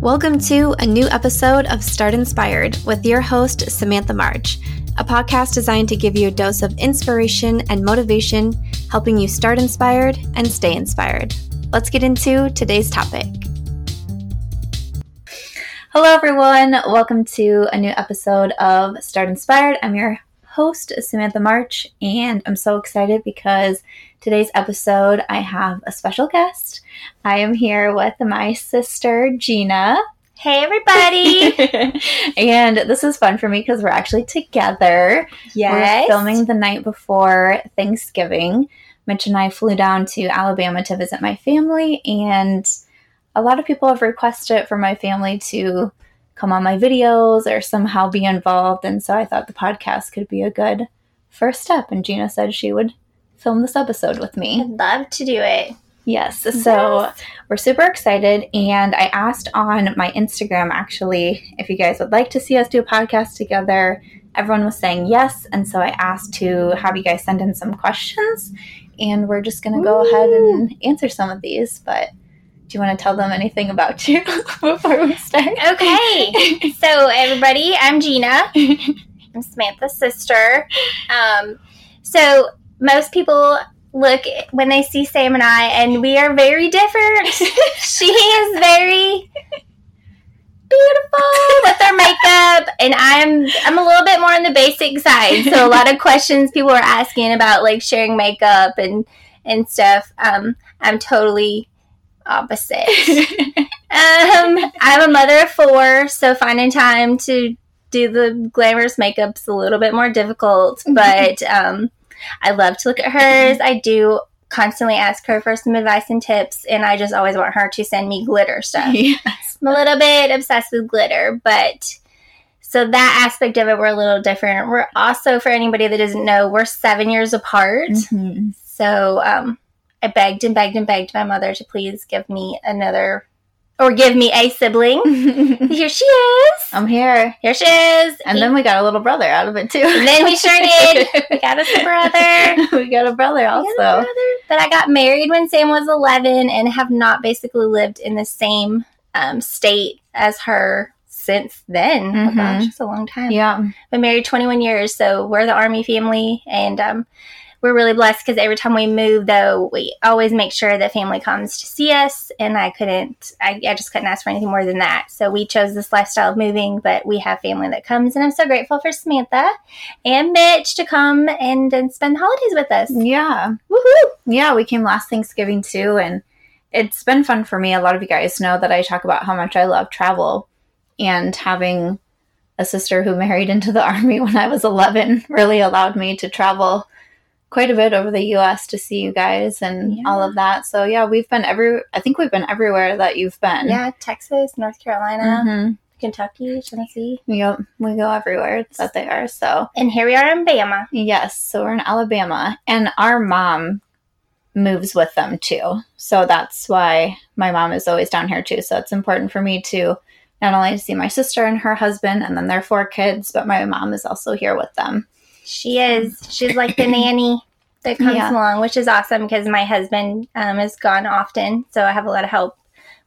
Welcome to a new episode of Start Inspired with your host, Samantha March, a podcast designed to give you a dose of inspiration and motivation, helping you start inspired and stay inspired. Let's get into today's topic. Hello, everyone. Welcome to a new episode of Start Inspired. I'm your host, Samantha March, and I'm so excited because today's episode I have a special guest. I am here with my sister, Gina. Hey, everybody. and this is fun for me because we're actually together. Yes. We're filming the night before Thanksgiving. Mitch and I flew down to Alabama to visit my family, and a lot of people have requested for my family to come on my videos or somehow be involved. And so I thought the podcast could be a good first step. And Gina said she would film this episode with me. I'd love to do it. Yes. So yes. we're super excited. And I asked on my Instagram actually if you guys would like to see us do a podcast together. Everyone was saying yes. And so I asked to have you guys send in some questions. And we're just going to go ahead and answer some of these. But do you want to tell them anything about you before we start? Okay. so, everybody, I'm Gina. I'm Samantha's sister. Um, so, most people look when they see Sam and I, and we are very different. she is very beautiful with her makeup and I'm I'm a little bit more on the basic side. So a lot of questions people are asking about like sharing makeup and and stuff. Um, I'm totally opposite. um, I'm a mother of four, so finding time to do the glamorous makeup's a little bit more difficult, but um, I love to look at hers. I do constantly ask her for some advice and tips, and I just always want her to send me glitter stuff. Yes. I'm a little bit obsessed with glitter, but so that aspect of it, we're a little different. We're also, for anybody that doesn't know, we're seven years apart. Mm-hmm. So um, I begged and begged and begged my mother to please give me another or give me a sibling. here she is. I'm here. Here she is. And then we got a little brother out of it too. And then we sure did. We got us a brother. we got a brother also. A brother. But I got married when Sam was 11 and have not basically lived in the same um, state as her since then. Mm-hmm. Oh gosh, it's a long time. Yeah. Been married 21 years, so we're the Army family. And um, we're really blessed because every time we move, though, we always make sure that family comes to see us. And I couldn't, I, I, just couldn't ask for anything more than that. So we chose this lifestyle of moving, but we have family that comes. And I'm so grateful for Samantha and Mitch to come and, and spend the holidays with us. Yeah. Woohoo! Yeah, we came last Thanksgiving too. And it's been fun for me. A lot of you guys know that I talk about how much I love travel and having a sister who married into the army when I was 11 really allowed me to travel quite a bit over the US to see you guys and yeah. all of that. So yeah, we've been every I think we've been everywhere that you've been. Yeah, Texas, North Carolina, mm-hmm. Kentucky, Tennessee. Yep, we go everywhere that they are. So And here we are in Bama. Yes, so we're in Alabama and our mom moves with them too. So that's why my mom is always down here too. So it's important for me to not only see my sister and her husband and then their four kids, but my mom is also here with them. She is. She's like the nanny that comes yeah. along, which is awesome because my husband um, is gone often, so I have a lot of help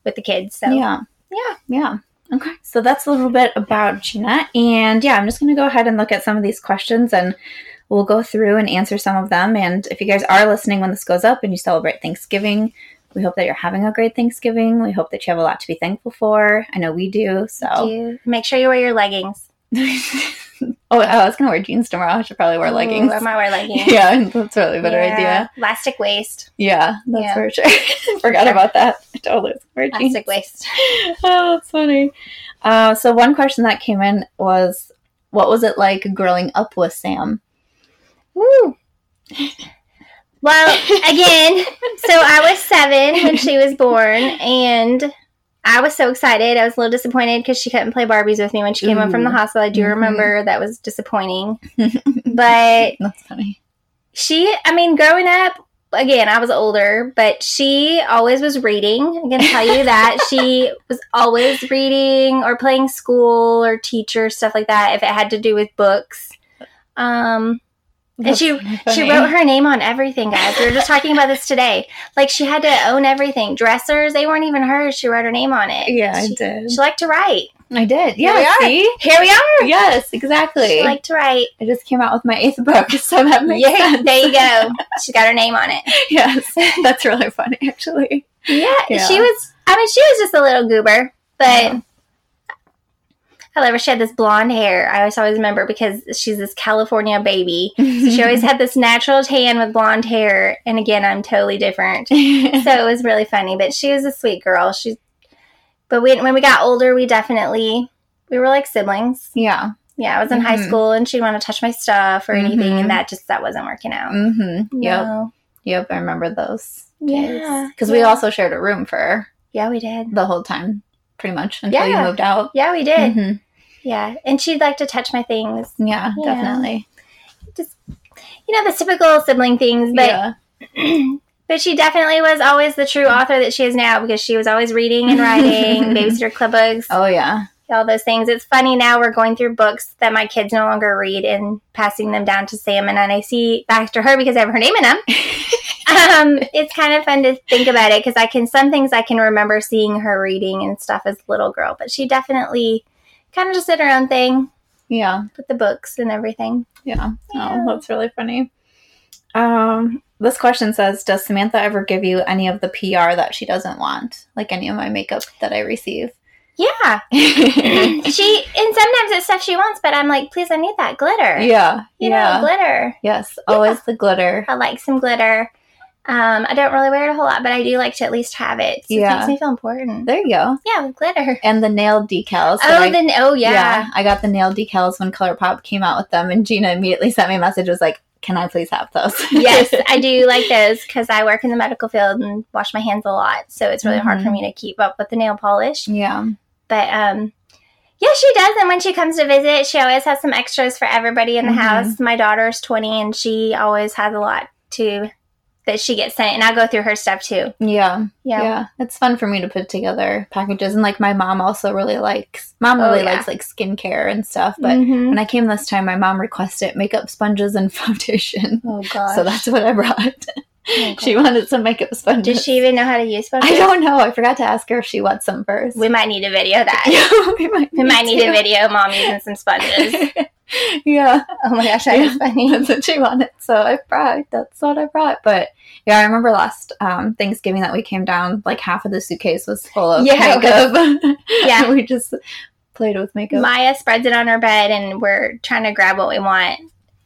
with the kids. So yeah, yeah, yeah. Okay, so that's a little bit about Gina, and yeah, I'm just going to go ahead and look at some of these questions, and we'll go through and answer some of them. And if you guys are listening when this goes up and you celebrate Thanksgiving, we hope that you're having a great Thanksgiving. We hope that you have a lot to be thankful for. I know we do. So do. make sure you wear your leggings. Oh, I was gonna wear jeans tomorrow. I should probably wear leggings. Ooh, I might wear leggings. yeah, that's probably a better yeah. idea. Elastic waist. Yeah, that's yeah. for sure. Forgot about that. I totally wear jeans. Elastic waist. oh, that's funny. Uh, so one question that came in was, what was it like growing up with Sam? Woo. Well, again, so I was seven when she was born, and I was so excited. I was a little disappointed because she couldn't play Barbies with me when she came Ooh. home from the hospital. I do mm-hmm. remember that was disappointing. but that's funny. She, I mean, growing up, again, I was older, but she always was reading. I can tell you that. she was always reading or playing school or teacher, stuff like that, if it had to do with books. Um, and she she wrote her name on everything, guys. We were just talking about this today. Like she had to own everything. Dressers, they weren't even hers. She wrote her name on it. Yeah, I she, did. She liked to write. I did. Here Yeah, we are. see? Here we are. Yes, exactly. She liked to write. I just came out with my eighth book, so that makes Yeah, sense. there you go. She got her name on it. yes, that's really funny, actually. Yeah, Yeah. she was. I mean, she was just a little goober, but Yeah. Love. She had this blonde hair. I always always remember because she's this California baby. So she always had this natural tan with blonde hair, and again, I'm totally different. so it was really funny. But she was a sweet girl. She, but we, when we got older, we definitely we were like siblings. yeah. Yeah, I was in high Mhm. school, and she'd want to touch my stuff or anything, Mhm. and that just that wasn't working out. Mm-hmm. Yep. No. Yep. I remember those. Yeah, Because we also shared a room for yeah we did. the whole time, pretty much, until you moved out. Yeah, we did. Mhm. Yeah, and she'd like to touch my things. Yeah, Yeah. definitely. Just you know the typical sibling things, but yeah. but she definitely was always the true author that she is now because she was always reading and writing, babysitter club books, Oh, yeah. all those things. It's funny now we're going through books that my kids no longer read and passing them down to Sam, and then I see back to her because I have her name in them. um, it's kind of fun to think about it because I can some things I can remember seeing her reading and stuff as a little girl, but she definitely kind of just did her own thing Yeah. with the books and everything. Yeah. Yeah. Oh, that's really funny. Um, this question says, "Does Samantha ever give you any of the PR that she doesn't want, like any of my makeup that I receive?" Yeah, yeah. she and sometimes it's stuff she wants, but I'm like, please, I need that glitter. Yeah. You know, glitter. Yes. Always the glitter. I like some glitter. Um, I don't really wear it a whole lot, but I do like to at least have it. So Yeah. It makes me feel important. There you go. Yeah, with glitter. And the nail decals. Oh, I- then oh yeah. I got the nail decals when ColourPop came out with them, and Gina immediately sent me a message. Was like, "Can I please have those?" yes, I do like those because I work in the medical field and wash my hands a lot, so it's really hard Mhm. for me to keep up with the nail polish. yeah. But um, yeah, she does. And when she comes to visit, she always has some extras for everybody in the Mhm. house. My daughter's twenty, and she always has a lot too that she gets sent, and I go through her stuff too. Yeah. Yeah. Yeah. It's fun for me to put together packages, and like my mom also really likes. Mom Oh, really yeah. likes like skincare and stuff, but. Mhm. When I came this time, my mom requested makeup sponges and foundation. oh god. So that's what I brought. she wanted some makeup sponges. Does she even know how to use sponges? I don't know. I forgot to ask her if she wants some first. We might need a video of that. yeah, we might, We might need to. a video of mom using some sponges. yeah, Oh my gosh, that Yeah. is funny. that's what she wanted. So I brought. That's what I brought. But yeah, I remember last um, Thanksgiving that we came down. Like half of the suitcase was full of Yeah, makeup. Yeah. we just played with makeup. Maya spreads it on her bed, and we're trying to grab what we want,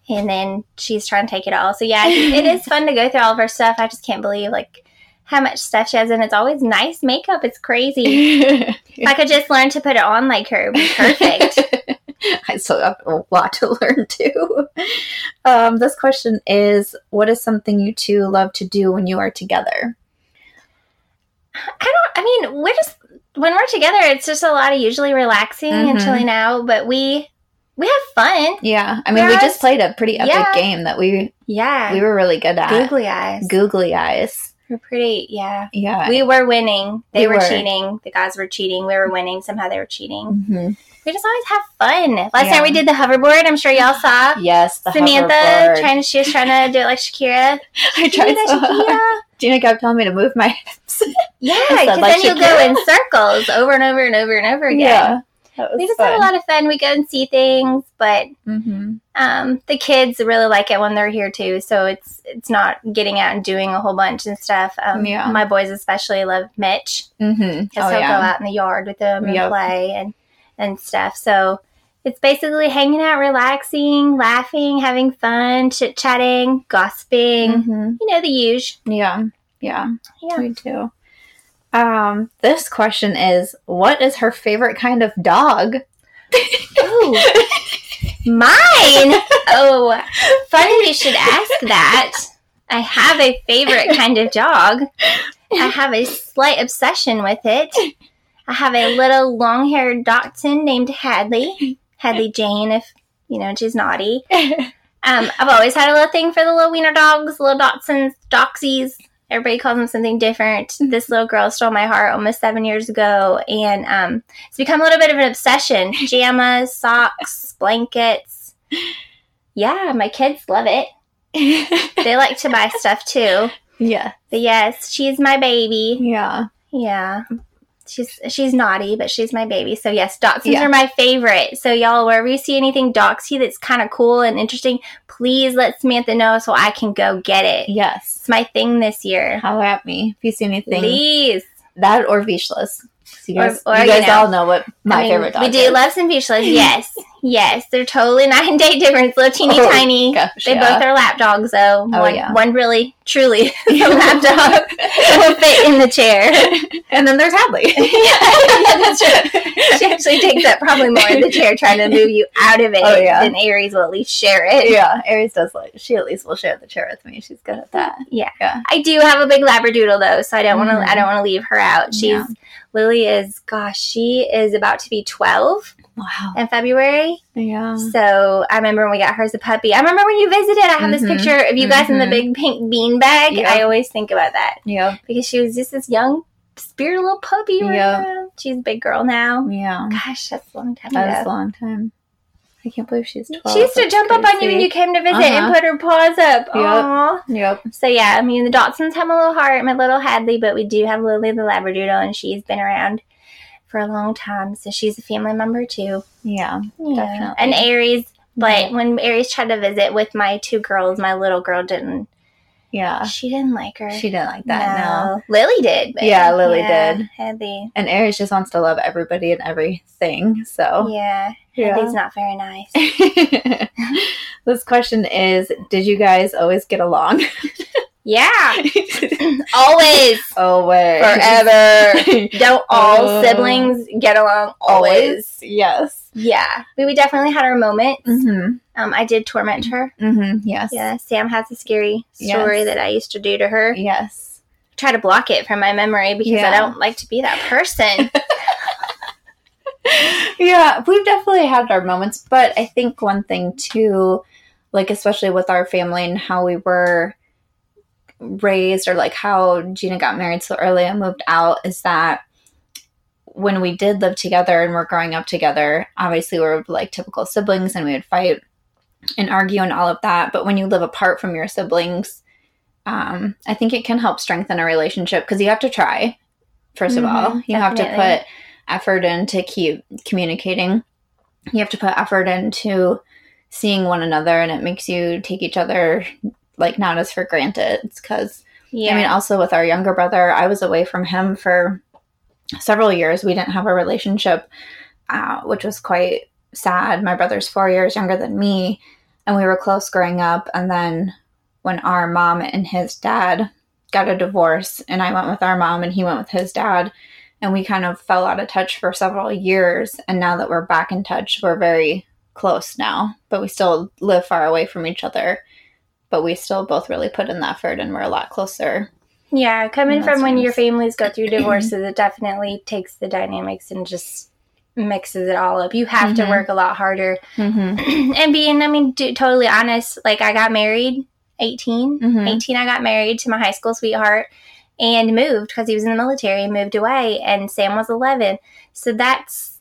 and then she's trying to take it all. So yeah, it is fun to go through all of her stuff. I just can't believe like how much stuff she has, and it's always nice makeup. It's crazy. If I could just learn to put it on like her, perfect. I still have a lot to learn too. Um, this question is What is something you two love to do when you are together? I don't. I mean, we're just when we're together, it's just a lot of usually relaxing and Mhm. chilling out. But we we have fun. Yeah, I mean, we just played a pretty epic Yeah. game that we Yeah, we were really good at. googly eyes. Googly eyes. we're pretty. Yeah, Yeah. we were winning. They We were, were. cheating. The guys were cheating. We were winning. Somehow they were cheating. Mhm. We just always have fun. Last Yeah. time we did the hoverboard, I'm sure y'all saw. Yes, the Samantha hoverboard. trying to she was trying to do it like Shakira. I tried Do so. Shakira. Gina kept telling me to move my hips. Yeah, because like then you'll go in circles over and over and over and over again. Yeah, We just fun. have a lot of fun. We go and see things, but hmm um, the kids really like it when they're here too. So it's it's not getting out and doing a whole bunch and stuff. Um, Yeah. My boys especially love Mitch hmm because Oh he'll go out in the yard with them and Yep. play and and stuff. So it's basically hanging out, relaxing, laughing, having fun, chit chatting, gossiping. hmm You know the usual. Yeah, yeah. Yeah. We do. Um, this question is what is her favorite kind of dog? Ooh. Mine. Oh, funny you should ask that. I have a favorite kind of dog. I have a slight obsession with it. I have a little long-haired dachshund named Hadley. Hadley Jane, if you know she's naughty. Um, I've always had a little thing for the little wiener dogs, little dachshunds, doxies. Everybody calls them something different. This little girl stole my heart almost seven years ago, and um, it's become a little bit of an obsession. Pajamas, socks, blankets. Yeah, my kids love it. They like to buy stuff too. yeah. But yes, she's my baby. Yeah. Yeah. She's she's naughty, but she's my baby. So yes, Dachshunds Yeah. are my favorite. So y'all, wherever you see anything Doxy that's kind of cool and interesting, please let Samantha know so I can go get it. Yes. It's my thing this year. Holler at me if you see anything. Please. That or Vizslas. So you guys, or, you you guys know, all know what my I mean, favorite dog We do is. love some Vizslas. Yes. yes. They're totally night and day difference. Little teeny Oh, tiny. gosh, they yeah. both are lap dogs though. Oh, one, yeah. one really, truly is a lap dog. will fit in the chair. and then there's Hadley. yeah. She actually takes up probably more of the chair trying to move you out of it Oh, yeah. than Aries will at least share it. yeah, Aries does like she at least will share the chair with me. She's good at that. Yeah. Yeah. I do have a big labradoodle though, so I don't want to. Mhm. I don't want to leave her out. She's Yeah. Lily is gosh, she is about to be twelve Wow. in February. Yeah. So I remember when we got her as a puppy. I remember when you visited. I have Mhm. this picture of you guys in the Mhm. big pink bean bag. Yep. I always think about that Yep. because she was just this young, spirit little puppy. Yep. around. She's a big girl now. Yeah. Gosh, that's a long time That ago. is a long time. I can't believe she's twelve. She used to That's jump up on you when you came to visit and Uh-huh. put her paws up. Aww. Yep. So yeah, I mean the dachshunds have a little heart, my little Hadley, but we do have Lily the Labradoodle, and she's been around for a long time, so she's a family member too. Yeah. Yeah. Definitely. And Aries, but when Aries tried to visit with my two girls, my little girl didn't. Yeah. She didn't like her. She didn't like that. No. Lily did. But Yeah, Lily yeah, did. Hadley. And Aries just wants to love everybody and everything. So Yeah. Yeah. Not very nice. this question is Did you guys always get along? yeah. Always. Always. Forever. Don't all Uh, siblings get along always? Yes. Yeah. We, we definitely had our moments. Mm-hmm. Um, I did torment her. Mm-hmm. Yes. Yeah, Sam has a scary story Yes. that I used to do to her. Yes. Try to block it from my memory because I don't like to be that person. yeah, we've definitely had our moments, but I think one thing too, like especially with our family and how we were raised or like how Gina got married so early and moved out is that when we did live together and we're growing up together, obviously we were like typical siblings and we would fight and argue and all of that. But when you live apart from your siblings, um, I think it can help strengthen a relationship because you have to try, 1st of Mhm, all. You have to put effort into keep communicating. You have to put effort into seeing one another, and it makes you take each other like not as for granted. Because yeah. I mean, also with our younger brother, I was away from him for several years. We didn't have a relationship, uh, which was quite sad. My brother's four years younger than me, and we were close growing up. And then when our mom and his dad got a divorce, and I went with our mom and he went with his dad, and we kind of fell out of touch for several years. And now that we're back in touch, we're very close now, but we still live far away from each other. But we still both really put in the effort, and we're a lot closer. yeah, coming from when your families go through divorces, it definitely takes the dynamics and just mixes it all up. You have to Mhm. work a lot harder. Mm-hmm. and being, I mean, to, totally honest, like I got married 18. Mhm. 18, I got married to my high school sweetheart and moved because he was in the military and moved away. And Sam was 11. So that's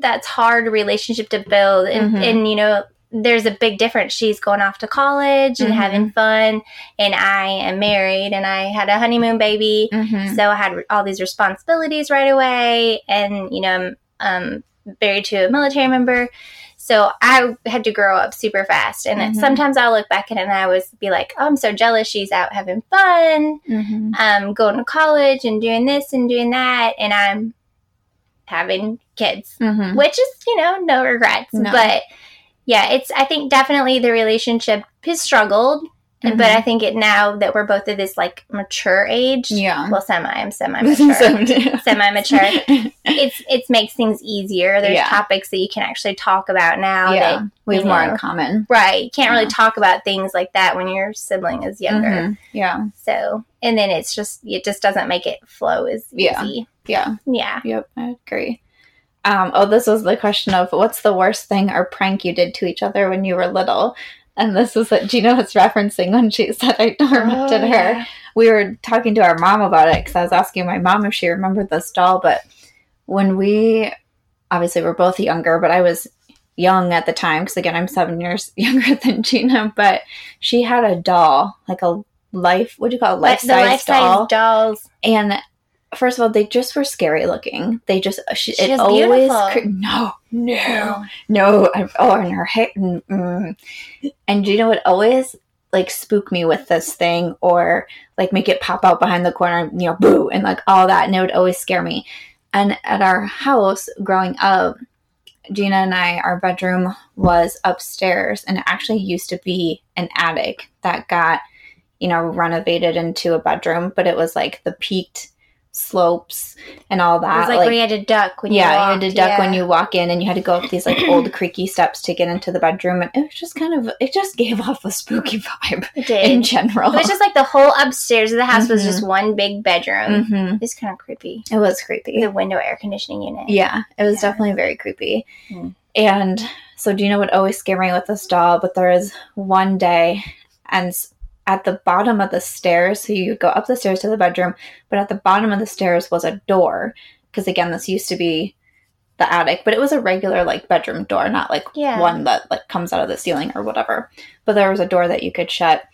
that's hard relationship to build. And, Mhm. and you know, there's a big difference. She's going off to college and Mhm. having fun, and I am married and I had a honeymoon baby. Mm-hmm. So I had all these responsibilities right away, and you know, I'm um, married to a military member. So I had to grow up super fast, and Mhm. sometimes I'll look back at it and I always be like, "Oh, I'm so jealous. She's out having fun, Mm-hmm. um, going to college and doing this and doing that, and I'm having kids." Mm-hmm. which is you know no regrets No. but yeah it's i think definitely the relationship has struggled Mhm. but i think it now that we're both at this like mature age Yeah. well semi i'm semi mature Semi- semi-mature it's it makes things easier there's Yeah. topics that you can actually talk about now yeah, that we have more know. in common. right you can't really talk about things like that when your sibling is younger Mhm. Yeah, so and then it's just it just doesn't make it flow as Yeah. easy yeah, yeah yep, I agree. Um, oh, this was the question of what's the worst thing or prank you did to each other when you were little? And this is what Gina was referencing when she said I tormented Oh, her. yeah. we were talking to our mom about it because I was asking my mom if she remembered this doll. But when we, obviously, we're both younger, but I was young at the time because again I'm seven years younger than Gina, but she had a doll, like a life. What do you call it? Life size doll. dolls. And first of all, they just were scary looking. They just she, She it always no no no I- oh and her hair mm, mm. and Gina would always like spook me with this thing or like make it pop out behind the corner you know boo and like all that and it would always scare me and at our house growing up Gina and I our bedroom was upstairs and it actually used to be an attic that got you know renovated into a bedroom but it was like the peaked slopes and all It that was like, where you had to duck when yeah, you you walked. had to duck yeah. when you walk in, and you had to go up these like old creaky steps to get into the bedroom, and it was just kind of it just gave off a spooky vibe It in general. It was just like the whole upstairs of the house was Mhm. just one big bedroom. hmm It's kind of creepy. It was creepy. The window air conditioning unit. Yeah, it was Yeah. definitely very creepy. Mm. And so Gina would always scare me with this doll, but there was one day, and at the bottom of the stairs, so you go up the stairs to the bedroom, but at the bottom of the stairs was a door. Because again, this used to be the attic, but it was a regular like bedroom door, not like Yeah. one that like comes out of the ceiling or whatever. But there was a door that you could shut.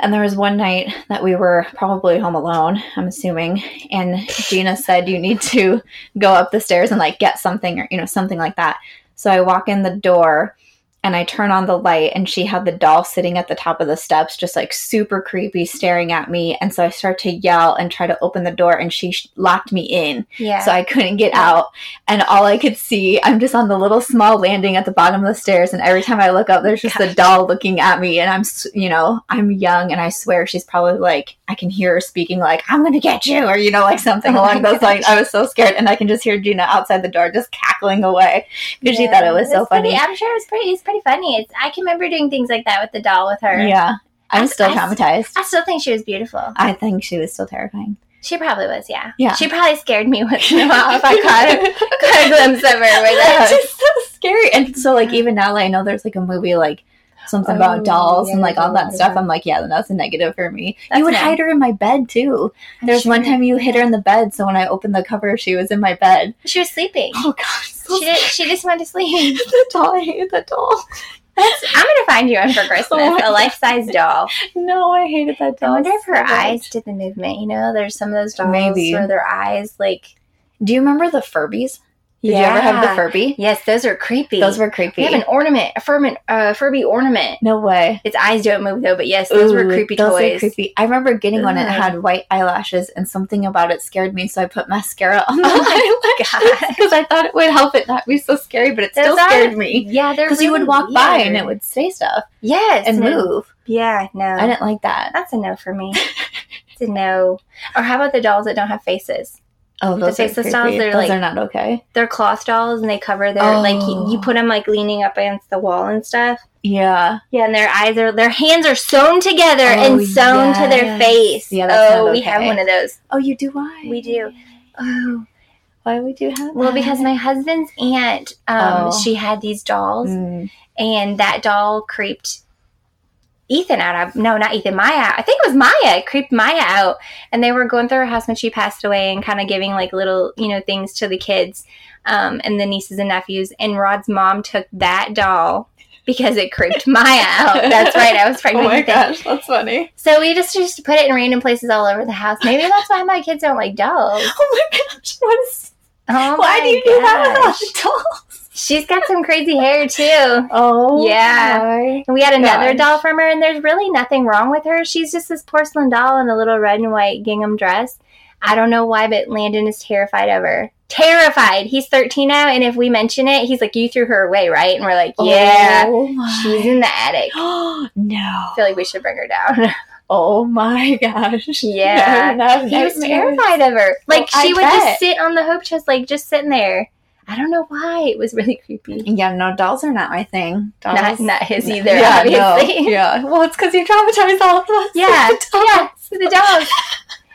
And there was one night that we were probably home alone, I'm assuming, and Gina said you need to go up the stairs and like get something or you know something like that. So I walk in the door and I turn on the light and she had the doll sitting at the top of the steps just like super creepy staring at me and so I start to yell and try to open the door and she sh- locked me in Yeah. so I couldn't get out. And all I could see, I'm just on the little small landing at the bottom of the stairs. And every time I look up, there's just a doll looking at me. And I'm, you know, I'm young and I swear she's probably like, I can hear her speaking, like, I'm going to get you, or, you know, like something Oh along those lines. I was so scared. And I can just hear Gina outside the door just cackling away because she thought it was so It's pretty- funny. I'm sure it's pretty. Pretty funny. It's, I can remember doing things like that with the doll with her. Yeah. I'm I- still traumatized. I still think she was beautiful. I think she was still terrifying. She probably was. Yeah. Yeah. She probably scared me once in a while if I caught a, caught a glimpse of her. It's just so scary. And so, like, even now, like, I know there's like a movie like something Oh, about dolls and like all that yeah. stuff. I'm like, yeah, then that's a negative for me. That's you would nice. hide her in my bed too. I'm There's one time you hid her in the bed, so when I opened the cover, she was in my bed. She was sleeping. Oh gosh, so She did, she just went to sleep. the doll. I hated that doll. That's, I'm gonna find you one for oh Christmas, oh a life size doll. No, I hated that I doll. wonder if her so much. eyes did the movement. You know, there's some of those dolls Maybe. where their eyes like. Do you remember the Furbies? Did you ever have the Furby? Yes, those are creepy. Those were creepy. We have an ornament, a Furman, uh, Furby ornament. no way. Its eyes don't move though, but yes, those were Ooh, creepy those were toys. creepy. I remember getting one and it had white eyelashes, and something about it scared me, so I put mascara on the Oh eyelashes because I thought it would help it not be so scary, but it still are- scared me. Yeah, Because you would really walk by and it would say stuff yes and no. move. Yeah, no, I didn't like that. that's a no for me. it's a no. Or how about the dolls that don't have faces? Oh, those are faceless dolls, they're those like- are not okay. They're cloth dolls and they cover their like you, Oh. you put them like leaning up against the wall and stuff. Yeah. Yeah, and their eyes are their hands are sewn together Oh, and sewn to their face. Yeah, that's oh, not we have one of those. Oh, you do why? We do. Oh, Why would you have? well, that? because my husband's aunt, um, Oh. she had these dolls, Mm. and that doll creeped Ethan out. Of, no, not Ethan. Maya. I think it was Maya. It creeped Maya out, and they were going through her house when she passed away, and kind of giving like little, you know, things to the kids, um, and the nieces and nephews. And Rod's mom took that doll because it creeped Maya out. That's right. I was pregnant. Oh my gosh, that's funny. So we just used to put it in random places all over the house. Maybe that's why my kids don't like dolls. Oh my gosh, what is? Oh why do you do that with all gosh. the dolls? She's got some crazy hair too. Oh Yeah. my. And we had another Gosh. doll from her, and there's really nothing wrong with her. She's just this porcelain doll in a little red and white gingham dress. I don't know why, but Landon is terrified of her. Terrified. He's 13 now, and if we mention it, he's like, "You threw her away, right?" And we're like, oh "Yeah, Oh my. she's in the attic." Oh no. I feel like we should bring her down. Oh my gosh. Yeah. No, no, he was terrified of her. Like Well, I she would bet. just sit on the hope chest, like just sitting there. I don't know why. It was really creepy. Yeah, no, dolls are not my thing. Dolls, Not not his either, yeah, no. obviously. Yeah. Well, it's because you traumatized all of us. Yeah, dolls. yeah, the dogs.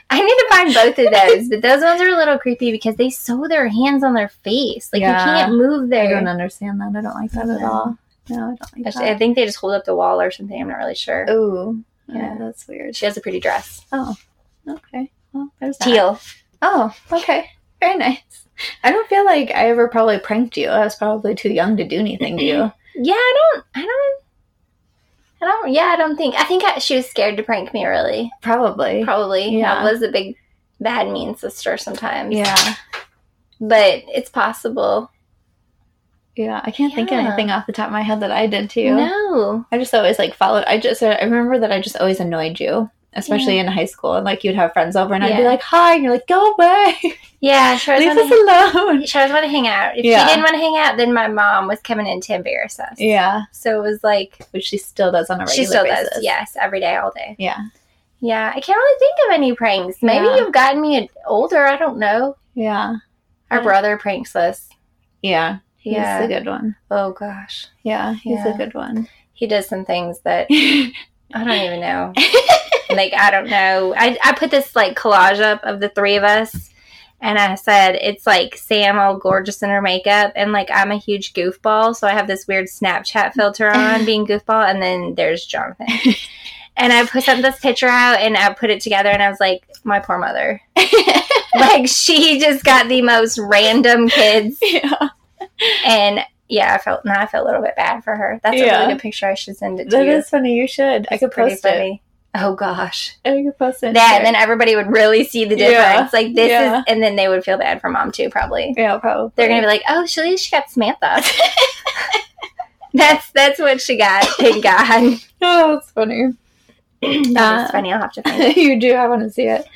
I need to find both of those, but those ones are a little creepy because they sew their hands on their face. Like Yeah. you can't move there. I don't understand that. I don't like that at all. No, I don't like Actually, I think they just hold up the wall or something. I'm not really sure. Ooh. Yeah, that's weird. She has a pretty dress. Oh. Okay. Well, there's that. Teal. Oh, okay. Very nice. I don't feel like I ever probably pranked you. I was probably too young to do anything to you. Yeah, I don't. I don't. I don't. Yeah, I don't think. I think I, she was scared to prank me. Really, Probably. probably. Yeah. I was a big, bad, mean sister sometimes. Yeah. but it's possible. Yeah. I can't think of anything off the top of my head that I did to you. No. I just always like followed. I just I remember that I just always annoyed you, especially in high school. And like you'd have friends over, and I'd be like, "Hi," and you're like, "Go away, Yeah, she leave us alone." she always wanted to hang out. If Yeah. she didn't want to hang out, then my mom was coming in to embarrass us. Yeah, So it was like which she still does on a regular she still basis. does. Yes, every day, all day. Yeah. Yeah, I can't really think of any pranks. Maybe Yeah. you've gotten me older. I don't know. Yeah. Our Yeah. brother pranks us. Yeah. He's Yeah. a good one. Oh gosh, Yeah, he's Yeah. a good one. he does some things that I don't even know. like I don't know. I I put this like collage up of the three of us, and I said it's like Sam all gorgeous in her makeup, and like I'm a huge goofball, so I have this weird Snapchat filter on being goofball, and then there's Jonathan. And I put some this picture out, and I put it together, and I was like, my poor mother. like she just got the most random kids, yeah. and yeah, I felt now I feel a little bit bad for her. That's a really good picture. I should send it to That you. is funny. You should. I could post it. Oh gosh. I could post it. That and then everybody would really see the difference. Yeah. Like this Yeah. is and then they would feel bad for mom too, probably. yeah, probably. They're gonna be like, Oh, she she got Samantha. that's that's what she got. Thank God. Oh, that's funny. That's Uh, funny, I'll have to find it. you do. I want to see it.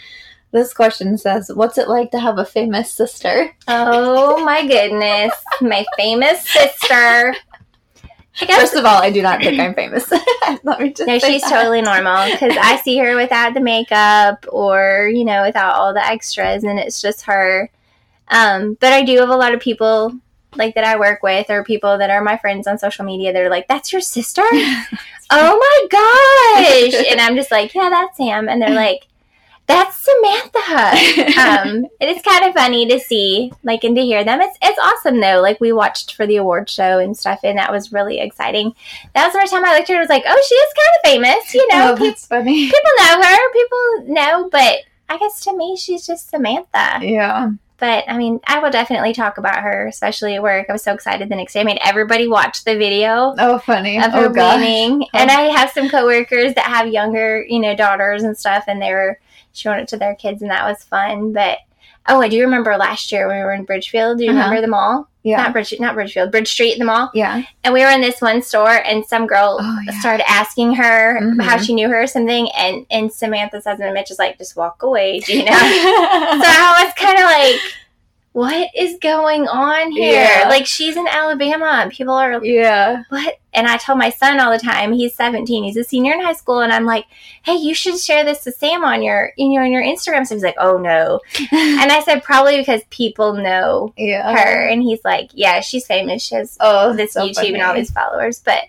This question says, "What's it like to have a famous sister?" Oh my goodness. My famous sister. I guess First of all, I do not think I'm famous. Let me just No, she's that. totally normal because I see her without the makeup or, you know, without all the extras, and it's just her. Um, but I do have a lot of people like that I work with or people that are my friends on social media that are like, That's your sister? oh my gosh. and I'm just like, Yeah, that's Sam. And they're like, That's Samantha. um, it is kind of funny to see, like, and to hear them. It's it's awesome though. Like we watched for the award show and stuff, and that was really exciting. That was the first time I looked at her. and was like, oh, she is kind of famous. You know, oh, that's funny. people know her. People know, but I guess to me, she's just Samantha. Yeah. But I mean, I will definitely talk about her, especially at work. I was so excited the next day. I made everybody watch the video Oh, funny. of her oh, winning. And I have some coworkers that have younger, you know, daughters and stuff, and they were showing it to their kids, and that was fun. But oh, I do remember last year when we were in Bridgefield. Do you Uh-huh. remember the mall? Yeah. Not Bridge, not Bridgefield, Bridge Street, in the mall. Yeah. And we were in this one store, and some girl Oh, yeah. started asking her Mhm. how she knew her or something, and and Samantha Samantha's husband Mitch is like, just walk away, Gina. so. I was kind of like, what is going on here? Yeah. Like she's in Alabama, people are yeah. what? And I tell my son all the time. He's 17. He's a senior in high school, and I'm like, hey, you should share this to Sam on your you know on your Instagram. So he's like, oh no. And I said probably because people know Yeah. her, and he's like, yeah, she's famous. She has Oh, this so YouTube and all these followers, but.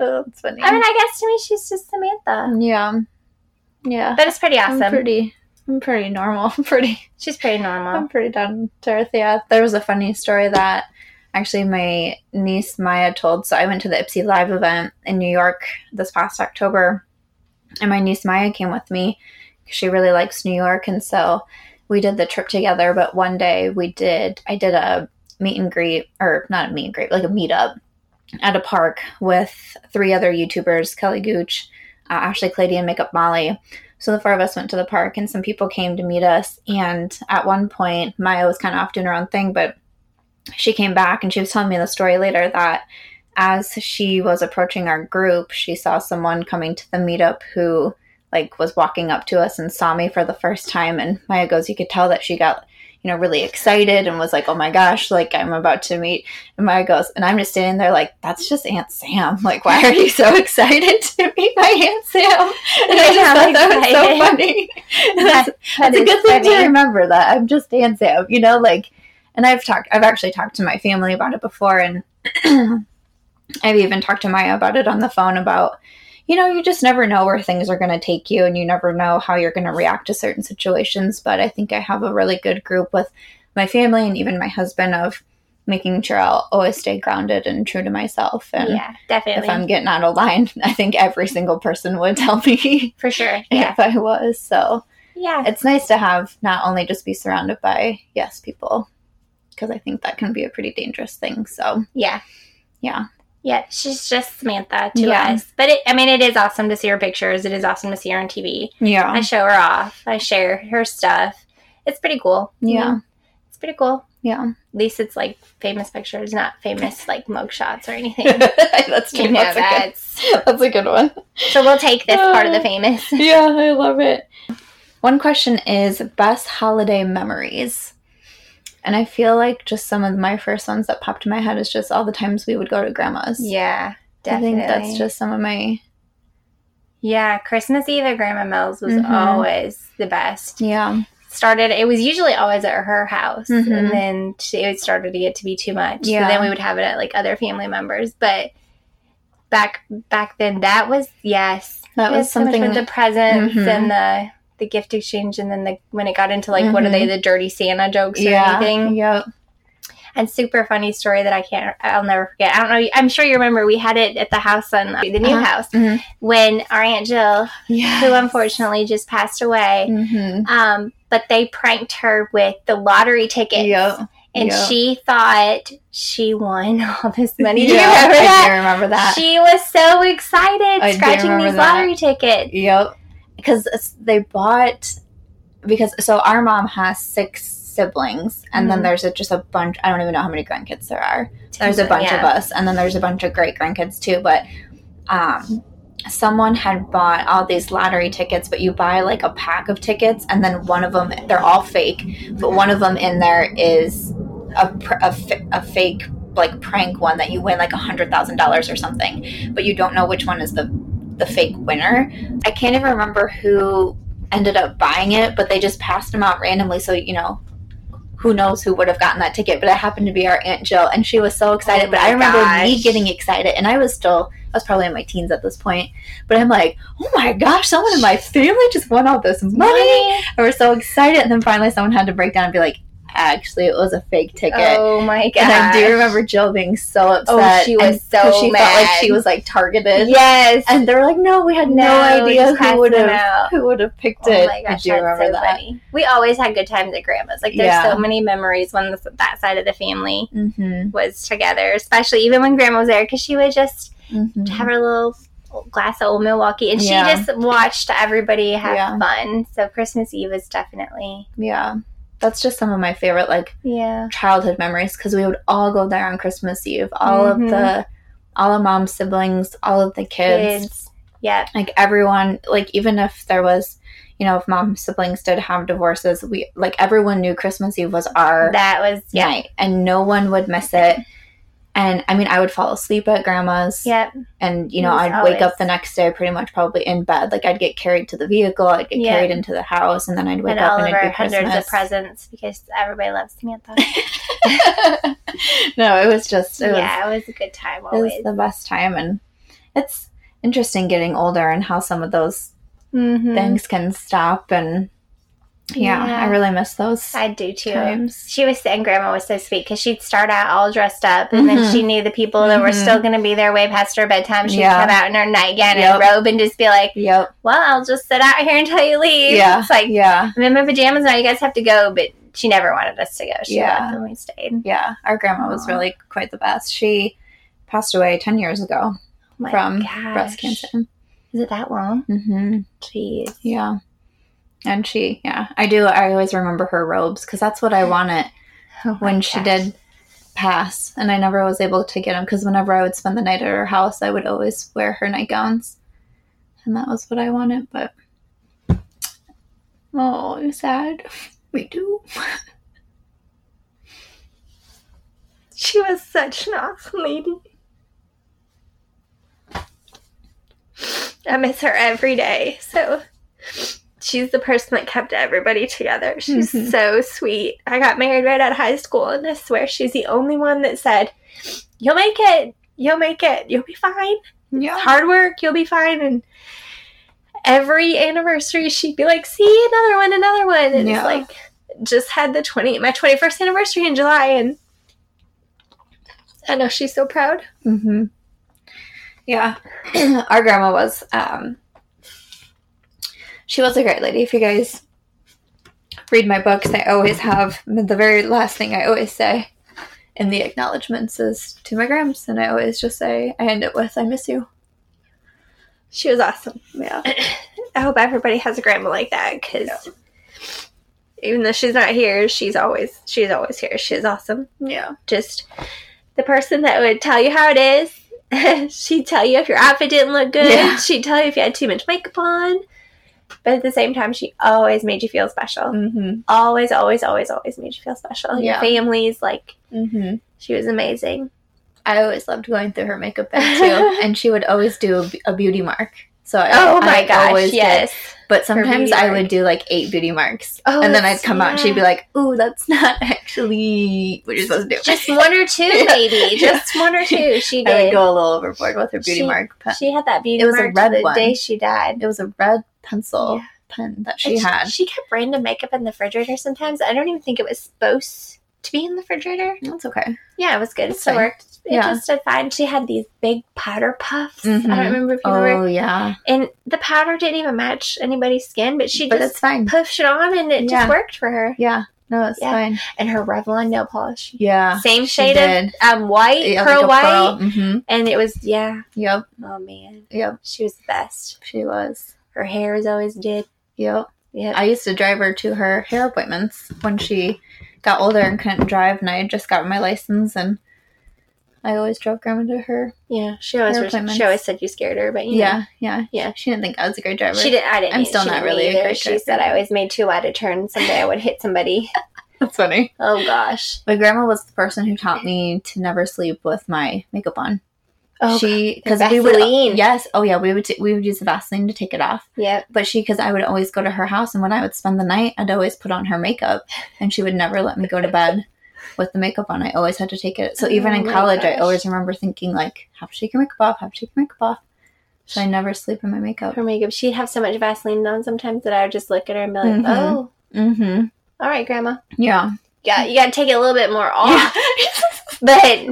Oh, that's funny. I mean, I guess to me, she's just Samantha. yeah. Yeah. But it's pretty awesome. I'm pretty. I'm pretty normal. I'm pretty. she's pretty normal. I'm pretty down to earth. Yeah. There was a funny story that actually my niece Maya told. So I went to the Ipsy Live event in New York this past October, and my niece Maya came with me. 'cause She really likes New York, and so we did the trip together. But one day we did. I did a meet and greet, or not a meet and greet, like a meetup at a park with three other YouTubers: Kelly Gooch, uh, Ashley Clady, and Makeup Molly. So the four of us went to the park, and some people came to meet us. And at one point, Maya was kind of off doing her own thing, but she came back and she was telling me the story later that as she was approaching our group, she saw someone coming to the meetup who like was walking up to us and saw me for the first time. And Maya goes, you could tell that she got you know really excited and was like, oh my gosh, like I'm about to meet. Maya goes, and I'm just standing there like, that's just Aunt Sam. Like, why are you so excited to meet my Aunt Sam? And I just thought that was so funny. And that's, That that's a good thing to remember that I'm just Aunt Sam, you know, like, and I've talked, I've actually talked to my family about it before, and I've even talked to Maya about it on the phone about, you know, you just never know where things are going to take you, and you never know how you're going to react to certain situations. But I think I have a really good group with my family and even my husband of making sure I'll always stay grounded and true to myself. And Yeah, definitely. if I'm getting out of line, I think every single person would tell me For sure. Yeah. if I was. So Yeah. it's nice to have not only just be surrounded by yes people, because I think that can be a pretty dangerous thing. So Yeah. Yeah. Yeah, she's just Samantha to Yeah. us. But it, I mean, it is awesome to see her pictures. It is awesome to see her on TV. yeah, I show her off. I share her stuff. It's pretty cool. Yeah. It's pretty cool. yeah, At least it's like famous pictures, not famous like mug shots or anything. that's true. you know, that's, a that's, good, that's a good one. so we'll take this part of the uh, famous. yeah, I love it. One question is best holiday memories. And I feel like just some of my first ones that popped in my head is just all the times we would go to grandma's. Yeah, definitely. I think that's just some of my yeah. Christmas Eve at Grandma Mills was Mhm. always the best. yeah. Started. It was usually always at her house, Mhm. and then she, it started to get to be too much. Yeah. So then we would have it at like other family members, but. Back back then, that was yes. That We was had so something with the presents Mhm. and the the gift exchange, and then the when it got into like what are they the dirty Santa jokes or Mm-hmm. yeah. anything. Yep. And super funny story that I can't I'll never forget. I don't know. I'm sure you remember we had it at the house on the new Uh-huh. house Mhm. when our aunt Jill, Yeah. who unfortunately just passed away, hmm um, but they pranked her with the lottery tickets, Yep. and Yep. she thought she won all this money. Do you remember I that? do remember that. She was so excited I scratching these that. lottery tickets. Yep. Because they bought because so our mom has six siblings and then Mhm. there's a, just a bunch I don't even know how many grandkids there are. There's a bunch Yeah. of us and then there's a bunch of great grandkids too, but um someone had bought all these lottery tickets but you buy like a pack of tickets and then one of them they're all fake but one of them in there is a, a, a fake like prank one that you win like a hundred thousand dollars or something but you don't know which one is the the fake winner. I can't even remember who ended up buying it but they just passed them out randomly so you know who knows who would have gotten that ticket but it happened to be our aunt jill and she was so excited Oh but i remember me getting excited and i was still i was probably in my teens at this point but i'm like oh my gosh someone in my family just won all this money? Money. I was so excited, and then finally someone had to break down and be like, "Actually, it was a fake ticket." Oh my god! and I do remember Jill being so upset. Oh, she was so she felt like she was like targeted. Yes. and they're like, "No, we had no, No, idea who would have who would have picked Oh it." my gosh, I do remember so that. funny. We always had good times at grandma's. Like there's Yeah. so many memories when the, that side of the family Mm-hmm. was together, especially even when grandma was there because she would just Mm-hmm. have her little glass of old Milwaukee and Yeah. she just watched everybody have Yeah. fun. So Christmas Eve is definitely Yeah, that's just some of my favorite like yeah. childhood memories because we would all go there on Christmas Eve. All Mhm. of the, all of mom's siblings, all of the kids. Kids. Yep. like everyone like even if there was you know if mom's siblings did have divorces we like everyone knew christmas eve was our That was yeah. night and no one would miss it and i mean i would fall asleep at grandma's Yep. and you know i'd wake up the next day pretty much probably in bed like i'd get carried to the vehicle i'd get Yeah. carried into the house and then i'd wake And up all and of it'd our be hundreds christmas of presents because everybody loves Samantha. no it was just it was yeah, it was a good time it was the best time and it's interesting getting older and how some of those Mhm. things can stop and yeah, Yeah. I really miss those I do too. times. She was, and Grandma was so sweet because she'd start out all dressed up, and then Mhm. she knew the people that were Mhm. still going to be there way past her bedtime. She'd Yeah. come out in her nightgown Yep. and robe and just be like, Yep. "Well, I'll just sit out here until you leave." Yeah. It's like yeah. I'm in my pajamas now. You guys have to go, but she never wanted us to go. She Yeah. and we stayed. Yeah. Our grandma was really quite the best. She passed away 10 years ago Oh from gosh. breast cancer. Is it that long? hmm Jeez. Yeah. And she, yeah, I do. I always remember her robes because that's what I wanted Oh when she did pass. And I never was able to get them because whenever I would spend the night at her house, I would always wear her nightgowns. And that was what I wanted. But, oh, it's sad. We do. She was such an awesome lady. I miss her every day. So she's the person that kept everybody together. She's Mhm. so sweet. I got married right out of high school, and I swear she's the only one that said, You'll make it. You'll make it. You'll be fine. Yeah. Hard work. You'll be fine. And every anniversary, she'd be like, See, another one, another one. And Yeah. it's like, just had the 20, my 21st anniversary in July, and I know she's so proud. hmm Yeah. Our grandma was, um, she was a great lady. If you guys read my books, I always have the very last thing I always say in the acknowledgments is to my grams, and I always just say, I end it with, I miss you. She was awesome. Yeah. I hope everybody has a grandma like that because even though she's not here, she's always she's always here. She's awesome. Yeah. Just the person that would tell you how it is. She'd tell you if your outfit didn't look good. Yeah. She'd tell you if you had too much makeup on. But at the same time, she always made you feel special. Mm-hmm. Always, always, always, always made you feel special. Your Yeah. family's like Mm-hmm. she was amazing. I always loved going through her makeup bag too, and she would always do a beauty mark. So I, Oh my I gosh, always did. yes. But sometimes I mark. would do like eight beauty marks, Oh, and then I'd come out and she'd be like, "Ooh, that's not actually what you're supposed to do." Just one or two, Yeah. maybe. Just one or two. She I would did. go a little overboard with her beauty She- mark pen. She had that beauty It was a red one. day she died. It was a red pencil Yeah. pen that she And had. She kept random makeup in the refrigerator sometimes. I don't even think it was supposed to be in the refrigerator. That's okay. Yeah, it was good. It That's still fine. worked. It Yeah. just did fine. She had these big powder puffs. I Mhm. don't remember if you remember. Oh yeah, And the powder didn't even match anybody's skin, but she but just fine. puffed it on and it Yeah. just worked for her. Yeah, no, it's Yeah. fine. And her Revlon nail polish. Yeah, Same shade of um, white, Yeah, pearl like white. Mm-hmm. And it was, yeah. Yep, Oh, man. yep. She was the best. She was. Her hair is always did. Yep. Yeah. I used to drive her to her hair appointments when she got older and couldn't drive, and I had just got my license, and I always drove grandma to her. yeah. She always, Hair was, appointments. she always said you scared her, but you know. Yeah, yeah, Yeah. She didn't think I was a great driver. She did. I didn't. I'm still not really a either. great She driver. said I always made too wide a turn. Someday I would hit somebody. That's funny. Oh gosh. My grandma was the person who taught me to never sleep with my makeup on. Oh. she because we would yes oh yeah we would t- we would use the Vaseline to take it off. yeah But she because I would always go to her house and when I would spend the night I'd always put on her makeup and she would never let me go to bed with the makeup on. I always had to take it. So even Oh in college I always remember thinking like have to take your makeup off, have to take your makeup off. So I never sleep in my makeup. Her makeup. She'd have so much Vaseline on sometimes that I would just look at her and be like, Mhm. "Oh, Mm-hmm. all right, Grandma. Yeah. Yeah, you got to take it a little bit more off." But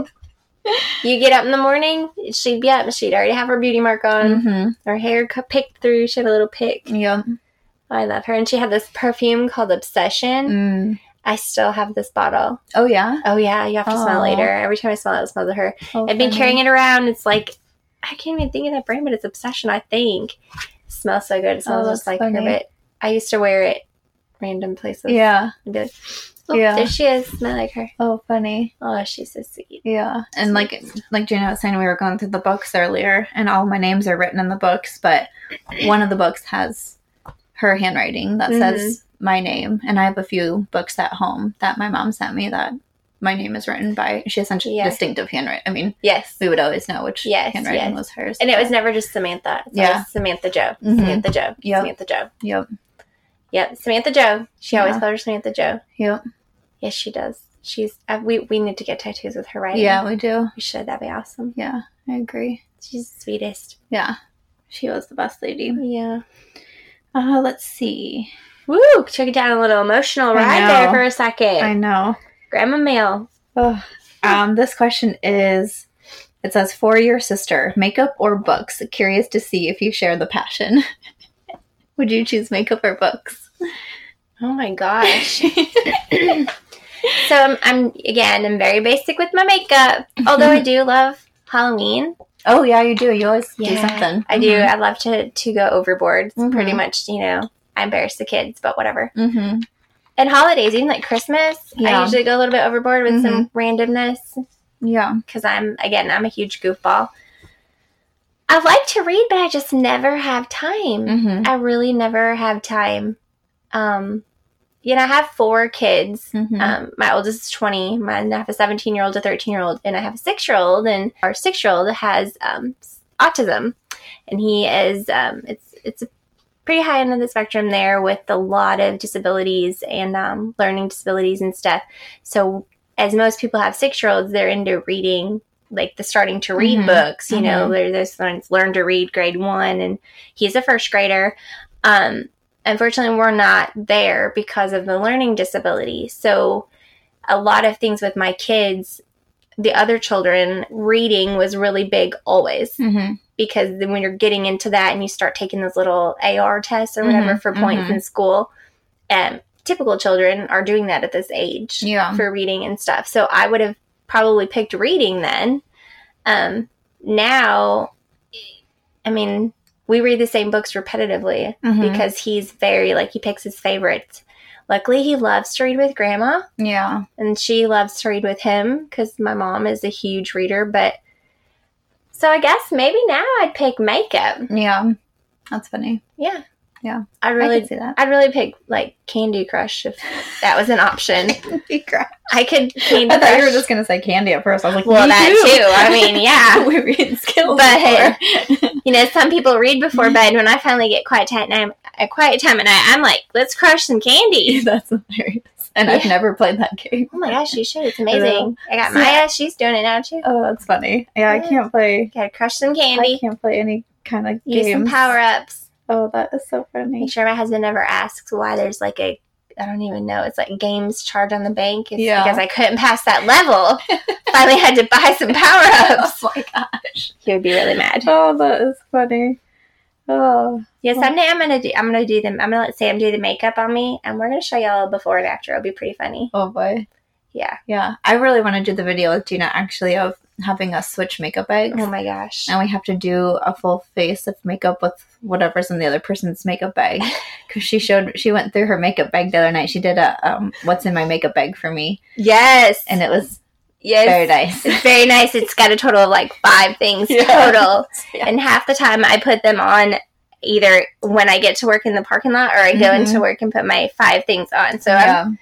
you get up in the morning, she'd be up. She'd already have her beauty mark on. mm-hmm. Her hair cut picked through. She had a little pick. Yep. I love her, and she had this perfume called Obsession. Mm. I still have this bottle. Oh yeah. Oh yeah, you have to smell Aw. later. Every time I smell it, it smells of her. Oh, I've been funny. carrying it around. It's like I can't even think of that brand, but it's Obsession. I think it smells so good. It smells Oh, just like her. But I used to wear it random places. Yeah. like, oh, Yeah. there she is. Smell like her. Oh funny. Oh, she's so sweet. Yeah, and like like Gina was saying, we were going through the books earlier, and all my names are written in the books, but one of the books has her handwriting that says my name, and I have a few books at home that my mom sent me that my name is written by. She has such a Yeah. distinctive handwriting. I mean, Yes. we would always know which Yes, handwriting yes. was hers. And it was never just Samantha. It's Yeah. Samantha Joe. Mhm. Samantha Joe. Yep. Samantha Joe. Yep. Yep. Samantha Joe. She always Yeah. called her Samantha Joe. Yep. Yes, she does. She's. Uh, we we need to get tattoos with her writing. Yeah, we do. we should. That'd be awesome. Yeah, I agree. She's the sweetest. Yeah, she was the best lady. Yeah. Uh, let's see. Woo! Took it down a little emotional ride there for a second. I know. Grandma Mail. Oh, um, this question is it says for your sister, makeup or books? Curious to see if you share the passion. Would you choose makeup or books? Oh my gosh. so I'm, I'm again. I'm very basic with my makeup. Although I do love Halloween. oh yeah, you do. You always do something. I do. I love to to go overboard. It's Mhm. Pretty much, you know. I embarrass the kids, but whatever. Mm-hmm. And holidays, even like Christmas, I usually go a little bit overboard with some randomness Yeah. because I'm again I'm a huge goofball. I like to read, but I just never have time. Mm-hmm. I really never have time. Um, you know, I have four kids. Mm-hmm. Um, my oldest is 20. Mine, I have a 17 year old, a 13 year old, and I have a six year old. And our six year old has um, autism, and he is um, it's it's a pretty high end of the spectrum there with a lot of disabilities and um, learning disabilities and stuff. So, as most people have six year olds, they're into reading. Like the starting to read Mhm. books, you know, Mhm. there, there's ones learn to read grade one, and he's a first grader. Um, unfortunately we're not there because of the learning disability so a lot of things with my kids the other children reading was really big always Mm-hmm. because then when you're getting into that and you start taking those little ar tests or whatever Mhm, for points mhm. in school um, typical children are doing that at this age Yeah. for reading and stuff. So I would have probably picked reading then. Um, now, I mean, we read the same books repetitively Mhm. because he's very like he picks his favorites. Luckily, he loves to read with grandma, yeah. and she loves to read with him because my mom is a huge reader. But so I guess maybe now I'd pick makeup. Yeah. That's funny. Yeah, Yeah. I'd I really, see that. I'd really pick like Candy Crush if that was an option. Candy Crush. I could Candy I thought you were just gonna say candy at first. I was like, Well, me that too. I mean, yeah. we read skills, But- before. You know, some people read Mm-hmm. before bed. When I finally get quiet time, and I'm, a quiet time at night, I'm like, let's crush some candy. that's hilarious. And I've never played that game. Oh my gosh, you should. It's amazing. I got Maya. She's doing it now too. Oh, that's funny. Yeah, I can't play. Gotta crush some candy. I can't play any kind of game. Use some power ups. Oh, that is so funny. Make sure my husband never asks why there's like a I don't even know. It's like games charge on the bank. It's Yeah. because I couldn't pass that level. Finally had to buy some power ups. Oh my gosh. He would be really mad. Oh, that is funny. Oh, Yeah, someday I'm gonna do. I'm gonna do them. I'm gonna let Sam do the makeup on me, and we're gonna show y'all before and after. It'll be pretty funny. oh boy. Yeah. Yeah, I really want to do the video with Gina actually of having us switch makeup bags. Oh my gosh. and we have to do a full face of makeup with whatever's in the other person's makeup bag because she showed she went through her makeup bag the other night she did a um what's in my makeup bag for me Yes. and it was yes. very nice It's very nice. It's got a total of like five things Yeah. total, Yeah. and half the time I put them on either when I get to work in the parking lot or I go Mhm. into work and put my five things on. So I'm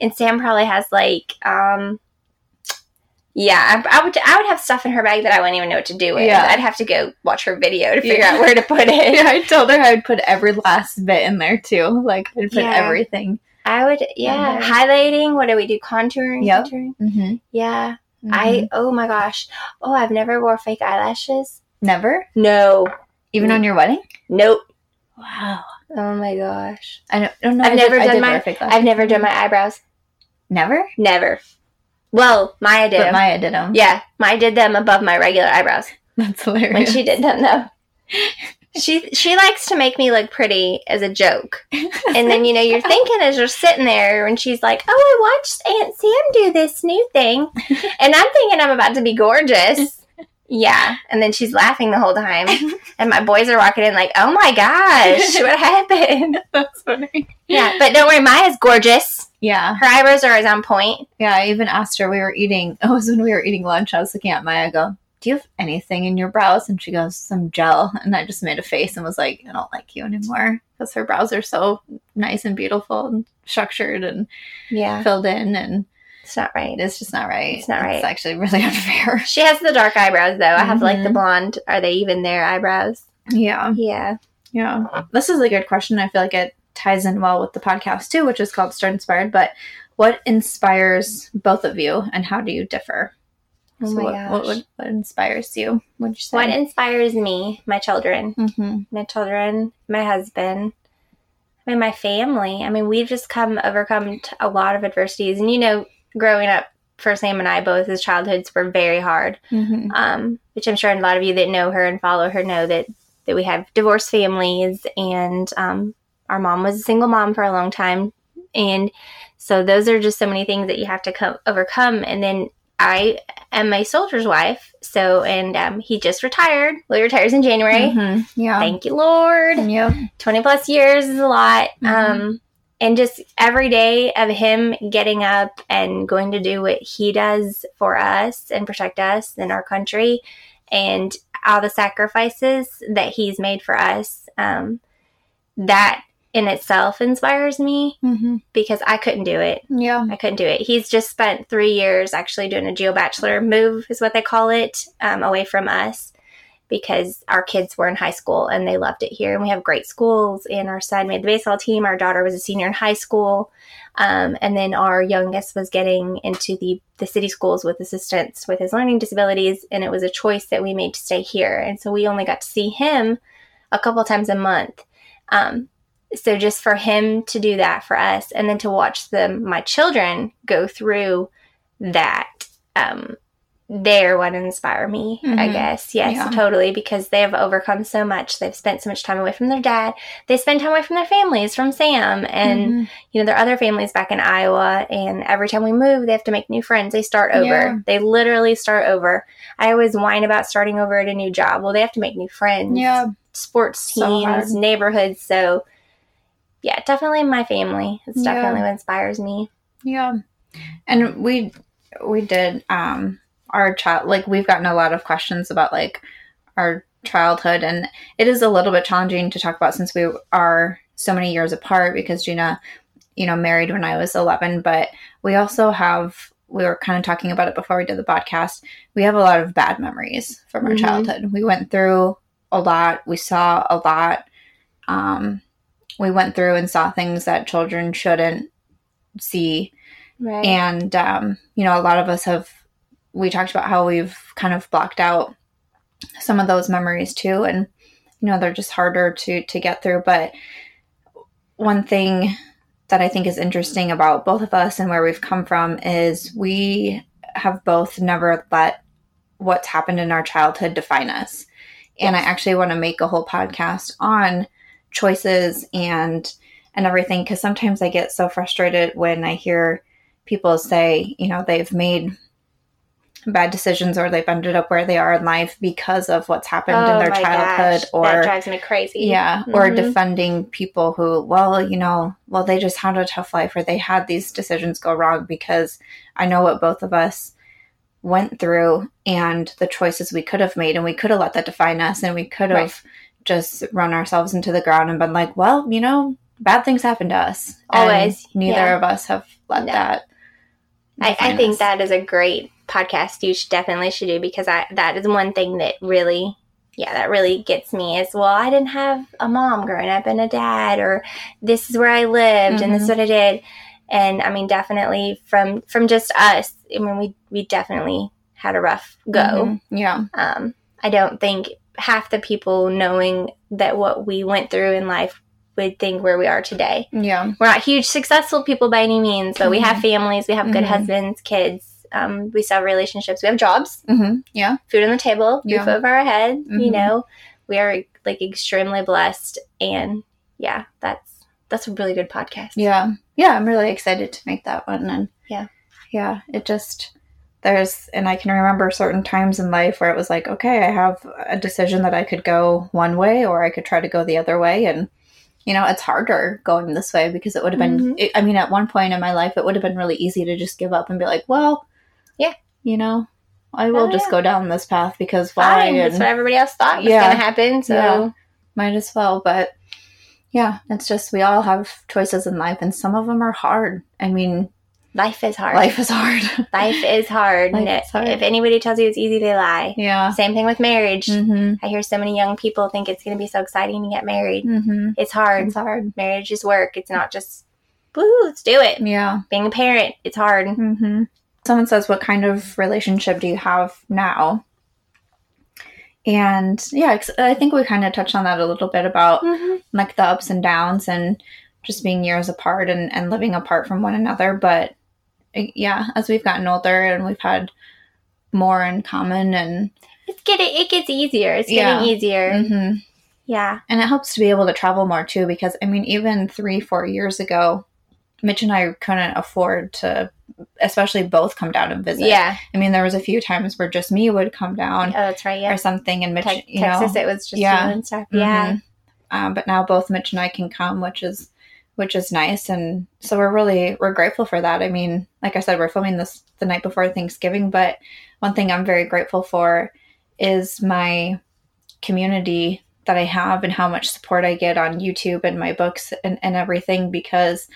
and Sam probably has like um yeah I, I would I would have stuff in her bag that I wouldn't even know what to do with. Yeah. I'd have to go watch her video to figure Yeah. out where to put it. yeah i told her i would put every last bit in there too like i'd put Yeah. everything I would yeah highlighting. What do we do? Contouring. Yep. Contouring? mm-hmm. Yeah. I oh my gosh. Oh, I've never wore fake eyelashes. never No. even on your wedding Nope. wow Oh my gosh. i don't, don't know I've I never did, done my- fake. I've never done my eyebrows. never Never. Well, Maya did but them. maya did them yeah, Maya did them above my regular eyebrows that's hilarious when she did them though. She she likes to make me look pretty as a joke. And then you know you're thinking as you're sitting there and she's like, "Oh, I watched Aunt Sam do this new thing." And I'm thinking I'm about to be gorgeous. Yeah, and then she's laughing the whole time. And my boys are walking in like, "Oh my gosh, what happened?" that's funny Yeah, but don't worry, Maya's gorgeous. yeah Her eyebrows are always on point. Yeah, I even asked her. We were eating. It was when we were eating lunch. I was looking at Maya. I go, "Do you have anything in your brows?" And she goes, "Some gel." And I just made a face and was like, "I don't like you anymore," because her brows are so nice and beautiful and structured and Yeah, filled in, and it's not right. it's just not right. It's not right. It's actually really unfair. She has the dark eyebrows though. I have like the Mhm. blonde. Are they even their eyebrows? Yeah, Yeah. yeah. This is a good question. I feel like it ties in well with the podcast too, which is called Start Inspired. But what inspires both of you, and how do you differ? Oh So my what, gosh. what, what, what inspires you? What'd you say? What inspires me? My children. mm-hmm. my children, my husband, I mean, my family. I mean, we've just come overcome t- a lot of adversities, and you know, growing up for Sam and I, both his childhoods were very hard. Mm-hmm. Um, which I'm sure a lot of you that know her and follow her know that that we have divorced families, and um, our mom was a single mom for a long time, and so those are just so many things that you have to come overcome, and then. I am a soldier's wife, so and um, he just retired. Well, he retires in January. Mhm. Yeah. Thank you, Lord. Yep. 20 plus years is a lot. Mhm. Um, and just every day of him getting up and going to do what he does for us and protect us and our country and all the sacrifices that he's made for us, um, that in itself inspires me Mm-hmm. because I couldn't do it. Yeah. I couldn't do it. He's just spent three years actually doing a geo bachelor move, is what they call it, um, away from us because our kids were in high school and they loved it here. And we have great schools. And our son made the baseball team. Our daughter was a senior in high school. Um, and then our youngest was getting into the, the city schools with assistance with his learning disabilities. And it was a choice that we made to stay here. And so we only got to see him a couple times a month. Um, so just for him to do that for us and then to watch them my children go through that um they're what inspire me, I Mhm. guess. Yes, Yeah. totally, because they have overcome so much. They've spent so much time away from their dad. They spend time away from their families, from Sam, and Mhm. you know, their other families back in Iowa. And every time we move, they have to make new friends. They start over. Yeah. They literally start over. I always whine about starting over at a new job. Well, they have to make new friends. yeah, Sports teams, hard. neighborhoods. So, yeah, definitely my family. It's Yeah. definitely what inspires me. yeah. And we we did um our child like we've gotten a lot of questions about like our childhood and it is a little bit challenging to talk about since we are so many years apart because Gina, you know, married when I was 11, but we also have we were kind of talking about it before we did the podcast. We have a lot of bad memories from our Mhm. childhood. We went through a lot. We saw a lot. Um, we went through and saw things that children shouldn't see Right. and um, you know a lot of us have we talked about how we've kind of blocked out some of those memories too and you know they're just harder to to get through. But one thing that i think is interesting about both of us and where we've come from is we have both never let what's happened in our childhood define us. And i actually want to make a whole podcast on choices and and everything because sometimes i get so frustrated when i hear people say, you know, they've made bad decisions or they've ended up where they are in life because of what's happened in their Oh my childhood gosh, or that drives me crazy. yeah, or Mhm. defending people who, well, you know, well, they just had a tough life or they had these decisions go wrong because I know what both of us went through and the choices we could have made and we could have let that define us and we could have Right. just run ourselves into the ground and been like, well, you know, bad things happen to us. And Always, neither yeah. of us have let No. that. I, I think that is a great podcast you should definitely should do because I that is one thing that really yeah that really gets me is well I didn't have a mom growing up and a dad or this is where I lived and this is Mhm. what I did and I mean definitely from from just us I mean we we definitely had a rough go Mhm. Yeah. um, I don't think half the people knowing that what we went through in life would think where we are today Yeah. we're not huge successful people by any means, but we have families, we have good Mhm. husbands, kids, um, we still have relationships, we have jobs, hmm Yeah. food on the table, Yeah. roof over our head. You Mhm. know, we are like extremely blessed, and yeah, that's that's a really good podcast. Yeah. Yeah. I'm really excited to make that one. And Yeah. Yeah. It just, there's, and I can remember certain times in life where it was like, okay, I have a decision that I could go one way or I could try to go the other way. And, you know, it's harder going this way because it would have been, Mhm. it, I mean, at one point in my life, it would have been really easy to just give up and be like, well, Yeah. you know, I will Oh, just yeah. go down this path because why? Fine, that's what everybody else thought was Yeah. going to happen. So Yeah. might as well. But yeah, it's just we all have choices in life, and some of them are hard. I mean, life is hard. life is hard. Life is hard. Life is hard. If anybody tells you it's easy, they lie. yeah. Same thing with marriage. hmm I hear so many young people think it's going to be so exciting to get married. hmm It's hard. It's hard. marriage is work. It's not just woo, let's do it. Yeah. Being a parent, it's hard. hmm Someone says, "What kind of relationship do you have now?" And yeah, I think we kind of touched on that a little bit about like the ups and downs and just being years apart and, and living apart from one another. But uh, yeah, as we've gotten older and we've had more in common and It's getting it gets easier. It's Yeah. getting easier. Mhm. Yeah. and it helps to be able to travel more too because I mean even three four years ago, Mitch and I couldn't afford to, especially both come down and visit. Yeah. I mean there was a few times where just me would come down. Oh, that's right. Yeah. or something, and Mitch, Te- you Texas, know, it was just yeah. you and stuff. Yeah. Mhm. Um, but now both Mitch and I can come, which is which is nice, and so we're really we're grateful for that. I mean, like I said, we're filming this the night before Thanksgiving, but one thing I'm very grateful for is my community that I have and how much support I get on YouTube and my books and, and everything because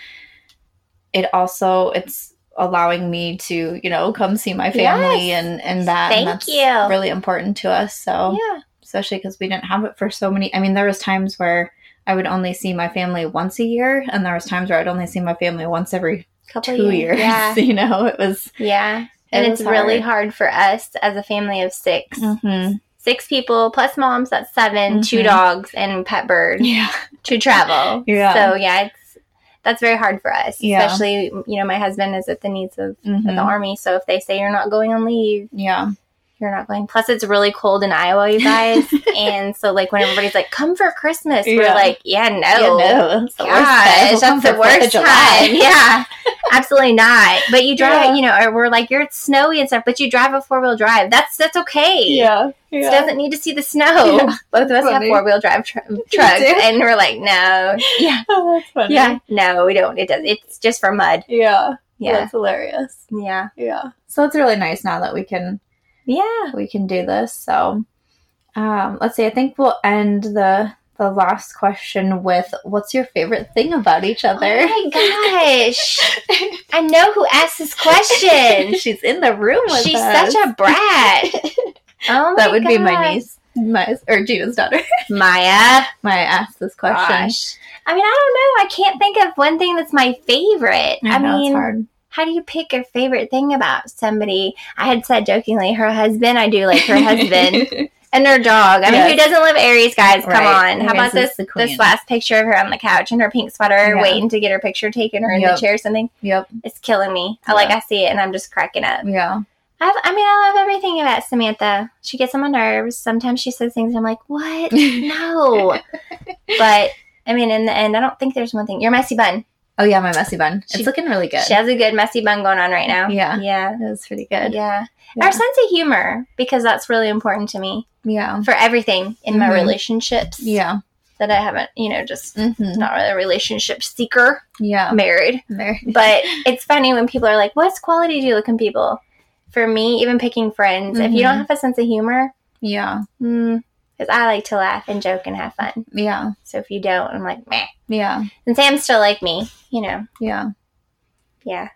it also it's allowing me to you know come see my family Yes. and and that Thank and that's you. really important to us so Yeah. especially because we didn't have it for so many. I mean, there was times where I would only see my family once a year, and there was times where I'd only see my family once every Couple two years. Yeah. you know, it was. Yeah. And it's really hard. hard for us as a family of 6 Mm-hmm. Six people plus moms, that's 7 two Mhm. dogs, and pet bird Yeah, to travel. Yeah. So yeah, it's that's very hard for us. Yeah. Especially, you know, my husband is at the needs of, Mhm. the army. So if they say you're not going on leave, Yeah. You're not going. Plus, it's really cold in Iowa, you guys. and so, like, when everybody's like, come for Christmas, we're like, yeah, no. Yeah, no, that's the worst time. We'll that's the for Fourth of worst time. Yeah, absolutely not. But you drive, Yeah. you know, or we're like, you're it's snowy and stuff, but you drive a four wheel drive. That's that's okay. Yeah. It Yeah. doesn't need to see the snow. Yeah. Both of us have four wheel drive tr- trucks, and we're like, no, yeah, Oh, that's funny. yeah, no, we don't. It does. It's just for mud. Yeah. Yeah, That's hilarious. yeah, Yeah. So it's really nice now that we can yeah. we can do this. So um let's see, I think we'll end the the last question with what's your favorite thing about each other? Oh my gosh, I know who asked this question. She's in the room with She's us. such a brat. Oh, that would be my niece, my or Gina's daughter. Maya. Maya asked this question. Gosh. I mean, I don't know. I can't think of one thing that's my favorite. I, I, know mean, it's hard. How do you pick a favorite thing about somebody? I had said jokingly, her husband. I do like her husband and her dog. I mean, who doesn't love Aries, guys? Come Right. on. How about this is the queen. this last picture of her on the couch in her pink sweater, Yeah. waiting to get her picture taken, or in Yep. the chair or something? Yep. It's killing me. I like. I see it, and I'm just cracking up. Yeah. I, have, I mean, I love everything about Samantha. She gets on my nerves. Sometimes she says things I'm like, what? No. but I mean, in the end, I don't think there's one thing. Your messy bun. Oh yeah, my messy bun. She- it's looking really good. She has a good messy bun going on right now. Yeah. Yeah. It was pretty good. Yeah. Yeah. Our sense of humor, because that's really important to me Yeah. for everything in my Mhm. relationships. Yeah. That I haven't, you know, just Mm-hmm. not really a relationship seeker. Yeah. I'm married. But it's funny when people are like, what's quality do you look in people? For me, even picking friends, if you don't Mhm. have a sense of humor, Yeah. Because I like to laugh and joke and have fun. Yeah. So if you don't, I'm like, meh. Yeah. And Sam's still like me, you know. Yeah. Yeah.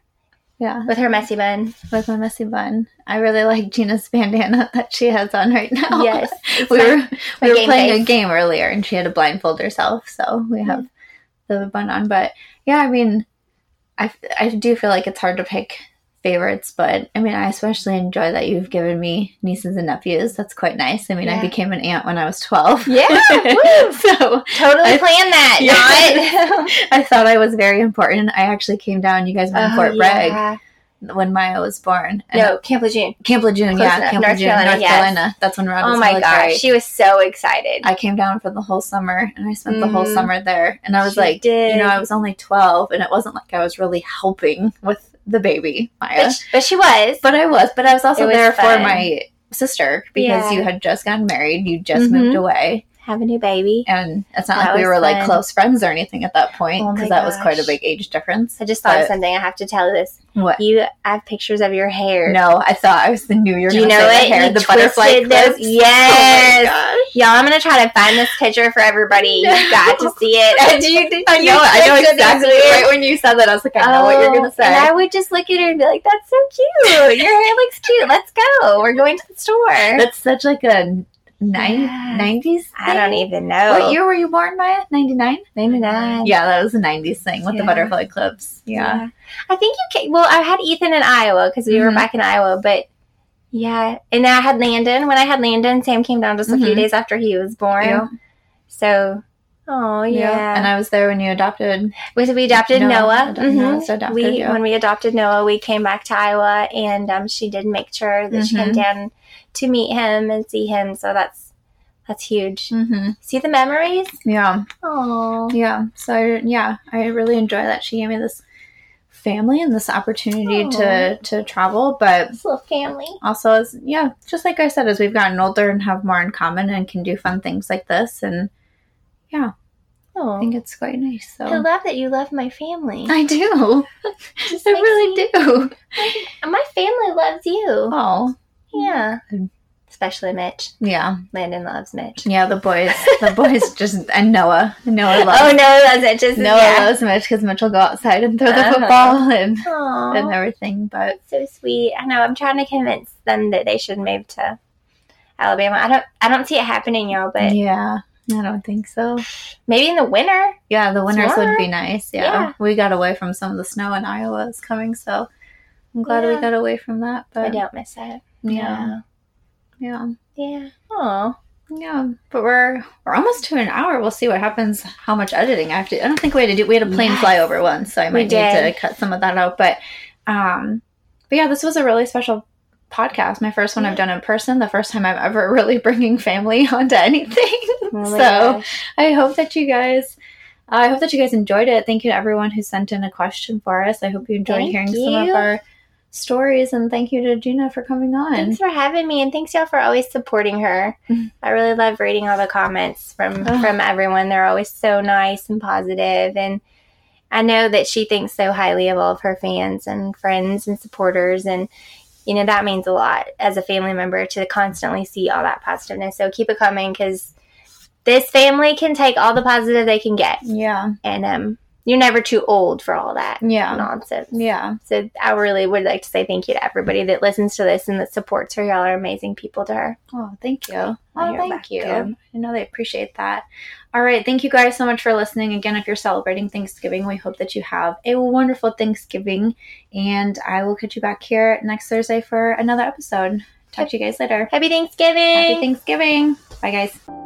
Yeah. With her messy bun. With my messy bun. I really like Gina's bandana that she has on right now. Yes. We my- were we were playing a game earlier and she had to blindfold herself, so we mm-hmm. have the bun on. But yeah, I mean, I I do feel like it's hard to pick favorites, but I mean, I especially enjoy that you've given me nieces and nephews. That's quite nice. I mean, I became an aunt when I was twelve. Yeah. so Totally I- planned that. Not. I thought I was very important. I actually came down. You guys went to Oh, Fort Bragg yeah. when Maya was born. And No, Camp Lejeune. Camp Lejeune, Close yeah, enough. Camp North Lejeune, Carolina, North yes. Carolina. That's when Rod was Oh my military. gosh, she was so excited. I came down for the whole summer and I spent the whole Mhm. summer there. And I was She like, did. you know, I was only 12 and it wasn't like I was really helping with the baby, Maya. but, she, but she was. But I was, but I was also was there for my sister because Yeah. you had just gotten married, you just Mhm. moved away. Have a new baby. And it's not That like we were like close friends or anything at that point Oh because that was quite a big age difference. I just thought of something. I have to tell this. What? You I have pictures of your hair. No, I thought I was the new year. Do you know it? The hair, You the butterfly those- clips. Yes. Oh my gosh. Y'all, I'm gonna try to find this picture for everybody. You've got to see it. Do you, think? I know, I know exactly. Right when you said that, I was like, I know what you're Oh, gonna say. And I would just look at her and be like, "That's so cute. Your hair looks cute. Let's go. We're going to the store." That's such like a nine Yeah. nineties. I don't even know. What year were you born, Maya? Ninety nine. Ninety nine. Yeah, that was a nineties thing with the butterfly clips. Yeah. I think you can. Well, I had Ethan in Iowa because we were Mhm. back in Iowa, but yeah, and I had Landon. When I had Landon, Sam came down just a few Mhm. days after he was born. Yeah. So, oh yeah, And I was there when you adopted. we, we adopted Noah. Noah. Ad- Noah Mhm. was adopted, we yeah. when we adopted Noah, we came back to Iowa, and um, she did make sure that she came Mhm. down to meet him and see him. So that's that's huge. Mm-hmm. See the memories. Yeah. Oh, Yeah. So I, yeah, I really enjoy that she gave me this family and this opportunity to to travel, but this little family. also as yeah, just like I said, as we've gotten older and have more in common and can do fun things like this, and yeah Oh, I think it's quite nice. So I love that you love my family. I do. I really me- do. My family loves you. Oh, Yeah. Especially Mitch. yeah, Landon loves Mitch. yeah. The boys, the boys just and Noah, Noah loves. Oh no, that's it. Just Noah yeah. loves Mitch because Mitch will go outside and throw the Uh-huh. football and, and everything. But so sweet. I know. I'm trying to convince them that they should move to Alabama. I don't. I don't see it happening, y'all. But yeah, I don't think so. maybe in the winter. Yeah, the winters would be nice. Yeah. Yeah. we got away from some of the snow in Iowa is coming, so I'm glad we got away from that. But I don't miss it. yeah, yeah, Yeah. Oh. Yeah, but we're we're almost to an hour. We'll see what happens. How much editing I have to. I don't think we had to do. We had a plane Yes. flyover once, so I might need to cut some of that out. But um, but yeah, this was a really special podcast. My first one I've done in person. The first time I'm ever really bringing family onto anything. Oh so gosh. I hope that you guys. I hope that you guys enjoyed it. Thank you to everyone who sent in a question for us. I hope you enjoyed Thank hearing some of our stories, and thank you to Gina for coming on. Thanks for having me, and thanks y'all for always supporting her. I really love reading all the comments from Oh. from everyone. They're always so nice and positive, and I know that she thinks so highly of all of her fans and friends and supporters, and you know that means a lot as a family member to constantly see all that positiveness. So keep it coming because this family can take all the positive they can get, Yeah, and um, you're never too old for all that yeah, nonsense. yeah. So I really would like to say thank you to everybody that listens to this and that supports her. Y'all are amazing people to her. Oh, thank you. Oh, Oh, thank you. welcome. I know they appreciate that. All right. Thank you guys so much for listening. Again, if you're celebrating Thanksgiving, we hope that you have a wonderful Thanksgiving. And I will catch you back here next Thursday for another episode. Talk to you guys later. Happy Thanksgiving! Happy Thanksgiving. Bye, guys.